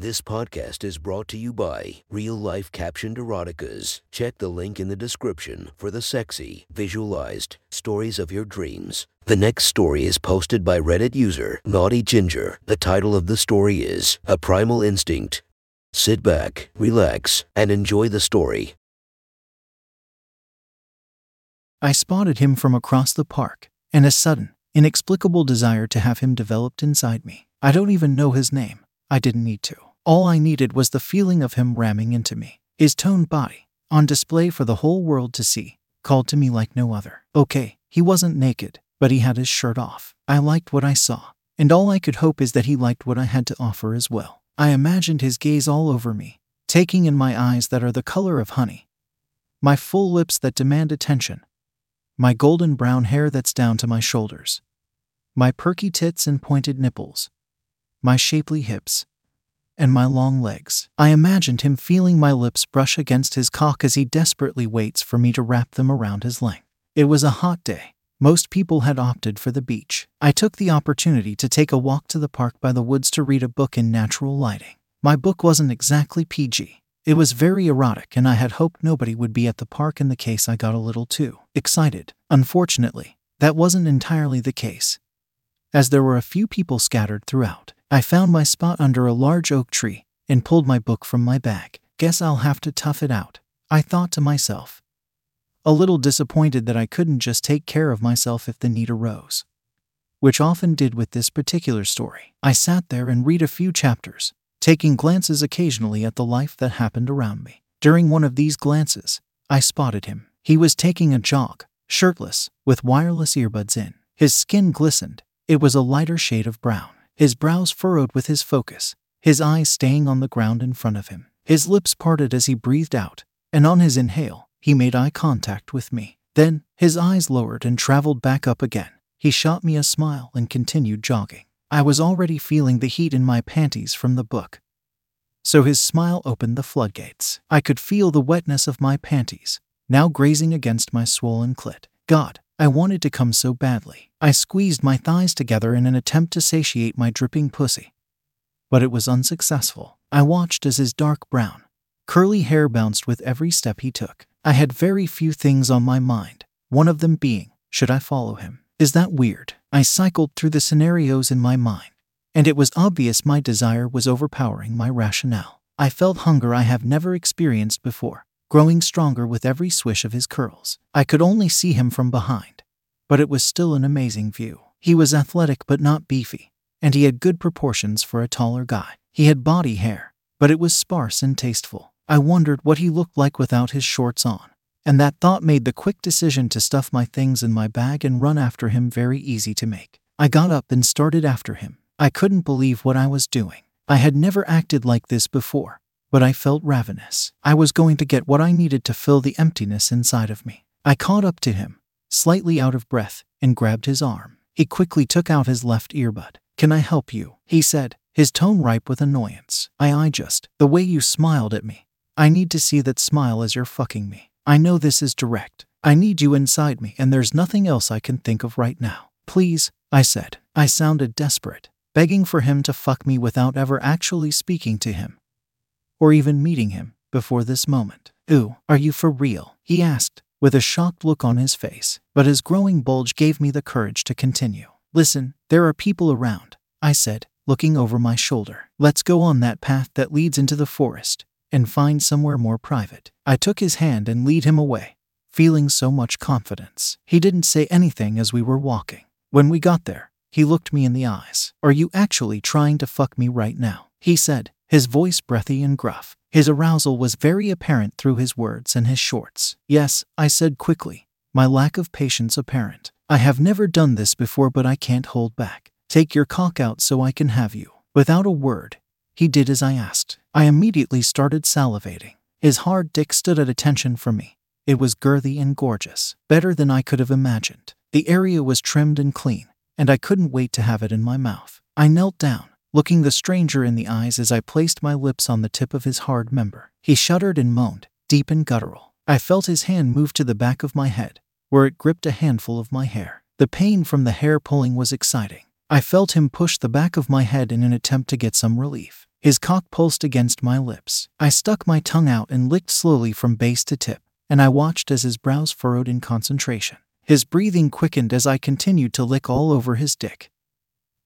This podcast is brought to you by Real Life Captioned Eroticas. Check the link in the description for the sexy, visualized stories of your dreams. The next story is posted by Reddit user Naughty Ginger. The title of the story is A Primal Instinct. Sit back, relax, and enjoy the story. I spotted him from across the park, and a sudden, inexplicable desire to have him developed inside me. I don't even know his name. I didn't need to. All I needed was the feeling of him ramming into me. His toned body, on display for the whole world to see, called to me like no other. Okay, he wasn't naked, but he had his shirt off. I liked what I saw, and all I could hope is that he liked what I had to offer as well. I imagined his gaze all over me, taking in my eyes that are the color of honey, my full lips that demand attention, my golden brown hair that's down to my shoulders, my perky tits and pointed nipples, my shapely hips, and my long legs. I imagined him feeling my lips brush against his cock as he desperately waits for me to wrap them around his length. It was a hot day. Most people had opted for the beach. I took the opportunity to take a walk to the park by the woods to read a book in natural lighting. My book wasn't exactly PG. It was very erotic, and I had hoped nobody would be at the park in the case I got a little too excited. Unfortunately, that wasn't entirely the case, as there were a few people scattered throughout. I found my spot under a large oak tree and pulled my book from my bag. Guess I'll have to tough it out, I thought to myself. A little disappointed that I couldn't just take care of myself if the need arose. Which often did with this particular story. I sat there and read a few chapters, taking glances occasionally at the life that happened around me. During one of these glances, I spotted him. He was taking a jog, shirtless, with wireless earbuds in. His skin glistened. It was a lighter shade of brown his brows furrowed with his focus, his eyes staying on the ground in front of him. His lips parted as he breathed out, and on his inhale, he made eye contact with me. Then, his eyes lowered and traveled back up again. He shot me a smile and continued jogging. I was already feeling the heat in my panties from the book. So his smile opened the floodgates. I could feel the wetness of my panties, now grazing against my swollen clit. God, I wanted to come so badly. I squeezed my thighs together in an attempt to satiate my dripping pussy. But it was unsuccessful. I watched as his dark brown, curly hair bounced with every step he took. I had very few things on my mind, one of them being, should I follow him? Is that weird? I cycled through the scenarios in my mind, and it was obvious my desire was overpowering my rationale. I felt hunger I have never experienced before growing stronger with every swish of his curls. I could only see him from behind, but it was still an amazing view. He was athletic but not beefy, and he had good proportions for a taller guy. He had body hair, but it was sparse and tasteful. I wondered what he looked like without his shorts on, and that thought made the quick decision to stuff my things in my bag and run after him very easy to make. I got up and started after him. I couldn't believe what I was doing. I had never acted like this before but I felt ravenous. I was going to get what I needed to fill the emptiness inside of me. I caught up to him, slightly out of breath, and grabbed his arm. He quickly took out his left earbud. Can I help you? He said, his tone ripe with annoyance. I, I just, the way you smiled at me. I need to see that smile as you're fucking me. I know this is direct. I need you inside me, and there's nothing else I can think of right now. Please, I said. I sounded desperate, begging for him to fuck me without ever actually speaking to him or even meeting him before this moment. Ooh, are you for real? He asked, with a shocked look on his face, but his growing bulge gave me the courage to continue. Listen, there are people around, I said, looking over my shoulder. Let's go on that path that leads into the forest and find somewhere more private. I took his hand and lead him away, feeling so much confidence. He didn't say anything as we were walking. When we got there, he looked me in the eyes. Are you actually trying to fuck me right now? He said, his voice breathy and gruff. His arousal was very apparent through his words and his shorts. Yes, I said quickly, my lack of patience apparent. I have never done this before, but I can't hold back. Take your cock out so I can have you. Without a word, he did as I asked. I immediately started salivating. His hard dick stood at attention for me. It was girthy and gorgeous, better than I could have imagined. The area was trimmed and clean, and I couldn't wait to have it in my mouth. I knelt down, looking the stranger in the eyes as I placed my lips on the tip of his hard member. He shuddered and moaned, deep and guttural. I felt his hand move to the back of my head, where it gripped a handful of my hair. The pain from the hair pulling was exciting. I felt him push the back of my head in an attempt to get some relief. His cock pulsed against my lips. I stuck my tongue out and licked slowly from base to tip, and I watched as his brows furrowed in concentration. His breathing quickened as I continued to lick all over his dick,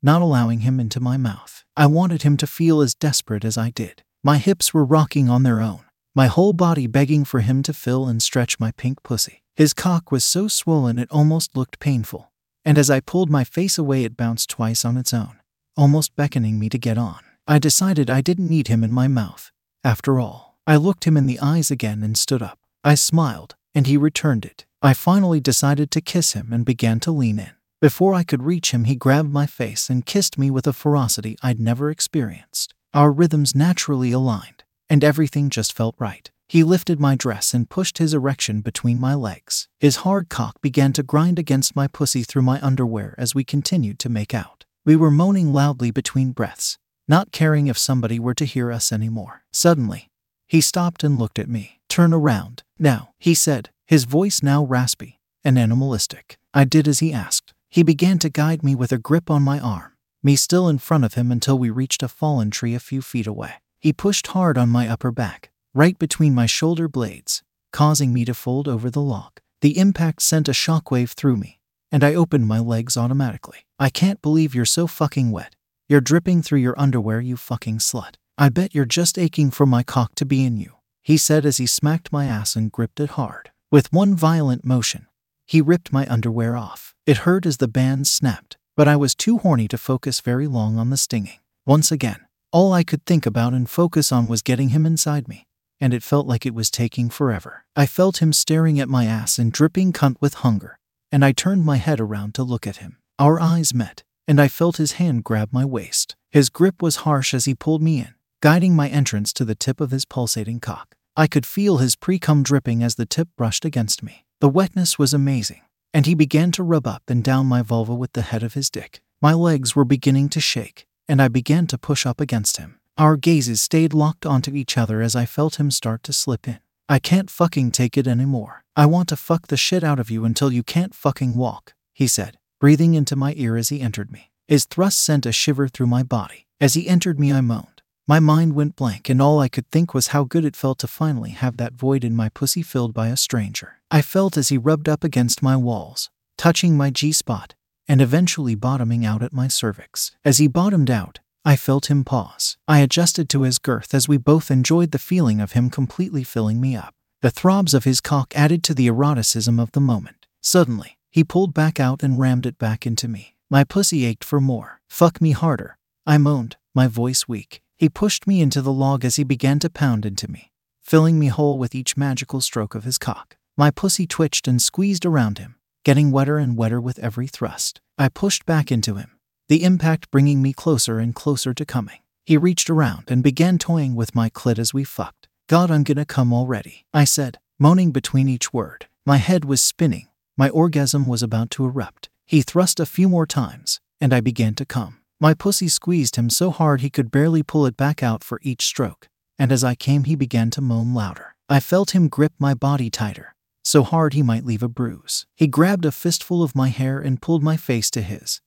not allowing him into my mouth. I wanted him to feel as desperate as I did. My hips were rocking on their own, my whole body begging for him to fill and stretch my pink pussy. His cock was so swollen it almost looked painful, and as I pulled my face away, it bounced twice on its own, almost beckoning me to get on. I decided I didn't need him in my mouth. After all, I looked him in the eyes again and stood up. I smiled, and he returned it. I finally decided to kiss him and began to lean in. Before I could reach him, he grabbed my face and kissed me with a ferocity I'd never experienced. Our rhythms naturally aligned, and everything just felt right. He lifted my dress and pushed his erection between my legs. His hard cock began to grind against my pussy through my underwear as we continued to make out. We were moaning loudly between breaths, not caring if somebody were to hear us anymore. Suddenly, he stopped and looked at me. Turn around. Now, he said, his voice now raspy and animalistic. I did as he asked. He began to guide me with a grip on my arm, me still in front of him until we reached a fallen tree a few feet away. He pushed hard on my upper back, right between my shoulder blades, causing me to fold over the log. The impact sent a shockwave through me, and I opened my legs automatically. I can't believe you're so fucking wet. You're dripping through your underwear, you fucking slut. I bet you're just aching for my cock to be in you, he said as he smacked my ass and gripped it hard. With one violent motion, he ripped my underwear off. It hurt as the band snapped, but I was too horny to focus very long on the stinging. Once again, all I could think about and focus on was getting him inside me, and it felt like it was taking forever. I felt him staring at my ass and dripping cunt with hunger, and I turned my head around to look at him. Our eyes met, and I felt his hand grab my waist. His grip was harsh as he pulled me in, guiding my entrance to the tip of his pulsating cock. I could feel his pre cum dripping as the tip brushed against me. The wetness was amazing, and he began to rub up and down my vulva with the head of his dick. My legs were beginning to shake, and I began to push up against him. Our gazes stayed locked onto each other as I felt him start to slip in. I can't fucking take it anymore. I want to fuck the shit out of you until you can't fucking walk, he said, breathing into my ear as he entered me. His thrust sent a shiver through my body. As he entered me, I moaned. My mind went blank, and all I could think was how good it felt to finally have that void in my pussy filled by a stranger. I felt as he rubbed up against my walls, touching my G spot, and eventually bottoming out at my cervix. As he bottomed out, I felt him pause. I adjusted to his girth as we both enjoyed the feeling of him completely filling me up. The throbs of his cock added to the eroticism of the moment. Suddenly, he pulled back out and rammed it back into me. My pussy ached for more. Fuck me harder. I moaned, my voice weak. He pushed me into the log as he began to pound into me, filling me whole with each magical stroke of his cock. My pussy twitched and squeezed around him, getting wetter and wetter with every thrust. I pushed back into him, the impact bringing me closer and closer to coming. He reached around and began toying with my clit as we fucked. God, I'm gonna come already, I said, moaning between each word. My head was spinning. My orgasm was about to erupt. He thrust a few more times, and I began to come. My pussy squeezed him so hard he could barely pull it back out for each stroke, and as I came, he began to moan louder. I felt him grip my body tighter, so hard he might leave a bruise. He grabbed a fistful of my hair and pulled my face to his,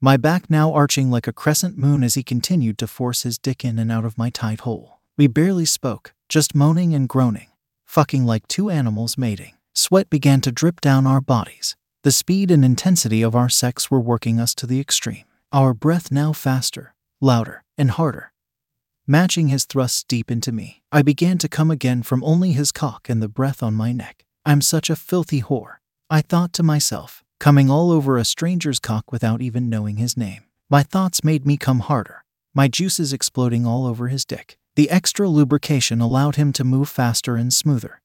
my back now arching like a crescent moon as he continued to force his dick in and out of my tight hole. We barely spoke, just moaning and groaning, fucking like two animals mating. Sweat began to drip down our bodies. The speed and intensity of our sex were working us to the extreme our breath now faster, louder, and harder. Matching his thrusts deep into me, I began to come again from only his cock and the breath on my neck. I'm such a filthy whore, I thought to myself, coming all over a stranger's cock without even knowing his name. My thoughts made me come harder, my juices exploding all over his dick. The extra lubrication allowed him to move faster and smoother,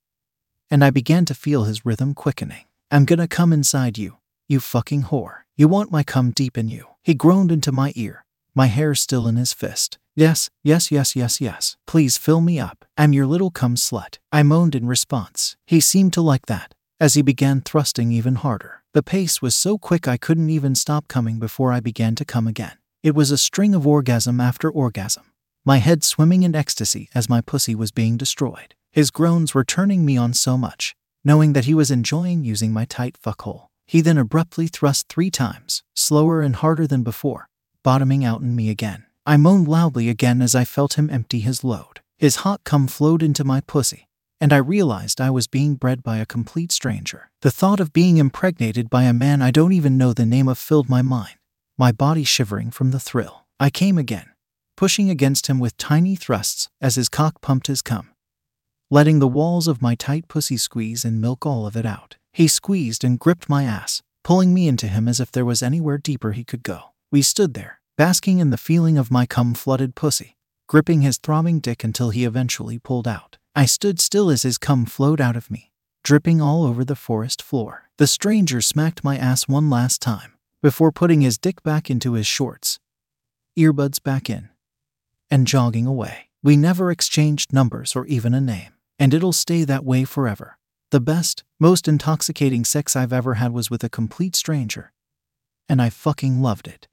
and I began to feel his rhythm quickening. I'm gonna come inside you, you fucking whore. You want my cum deep in you. He groaned into my ear, my hair still in his fist. Yes, yes, yes, yes, yes. Please fill me up. I'm your little cum slut. I moaned in response. He seemed to like that, as he began thrusting even harder. The pace was so quick I couldn't even stop coming before I began to come again. It was a string of orgasm after orgasm, my head swimming in ecstasy as my pussy was being destroyed. His groans were turning me on so much, knowing that he was enjoying using my tight fuckhole. He then abruptly thrust three times, slower and harder than before, bottoming out in me again. I moaned loudly again as I felt him empty his load. His hot cum flowed into my pussy, and I realized I was being bred by a complete stranger. The thought of being impregnated by a man I don't even know the name of filled my mind, my body shivering from the thrill. I came again, pushing against him with tiny thrusts as his cock pumped his cum, letting the walls of my tight pussy squeeze and milk all of it out. He squeezed and gripped my ass, pulling me into him as if there was anywhere deeper he could go. We stood there, basking in the feeling of my cum flooded pussy, gripping his throbbing dick until he eventually pulled out. I stood still as his cum flowed out of me, dripping all over the forest floor. The stranger smacked my ass one last time before putting his dick back into his shorts, earbuds back in, and jogging away. We never exchanged numbers or even a name, and it'll stay that way forever. The best, most intoxicating sex I've ever had was with a complete stranger, and I fucking loved it.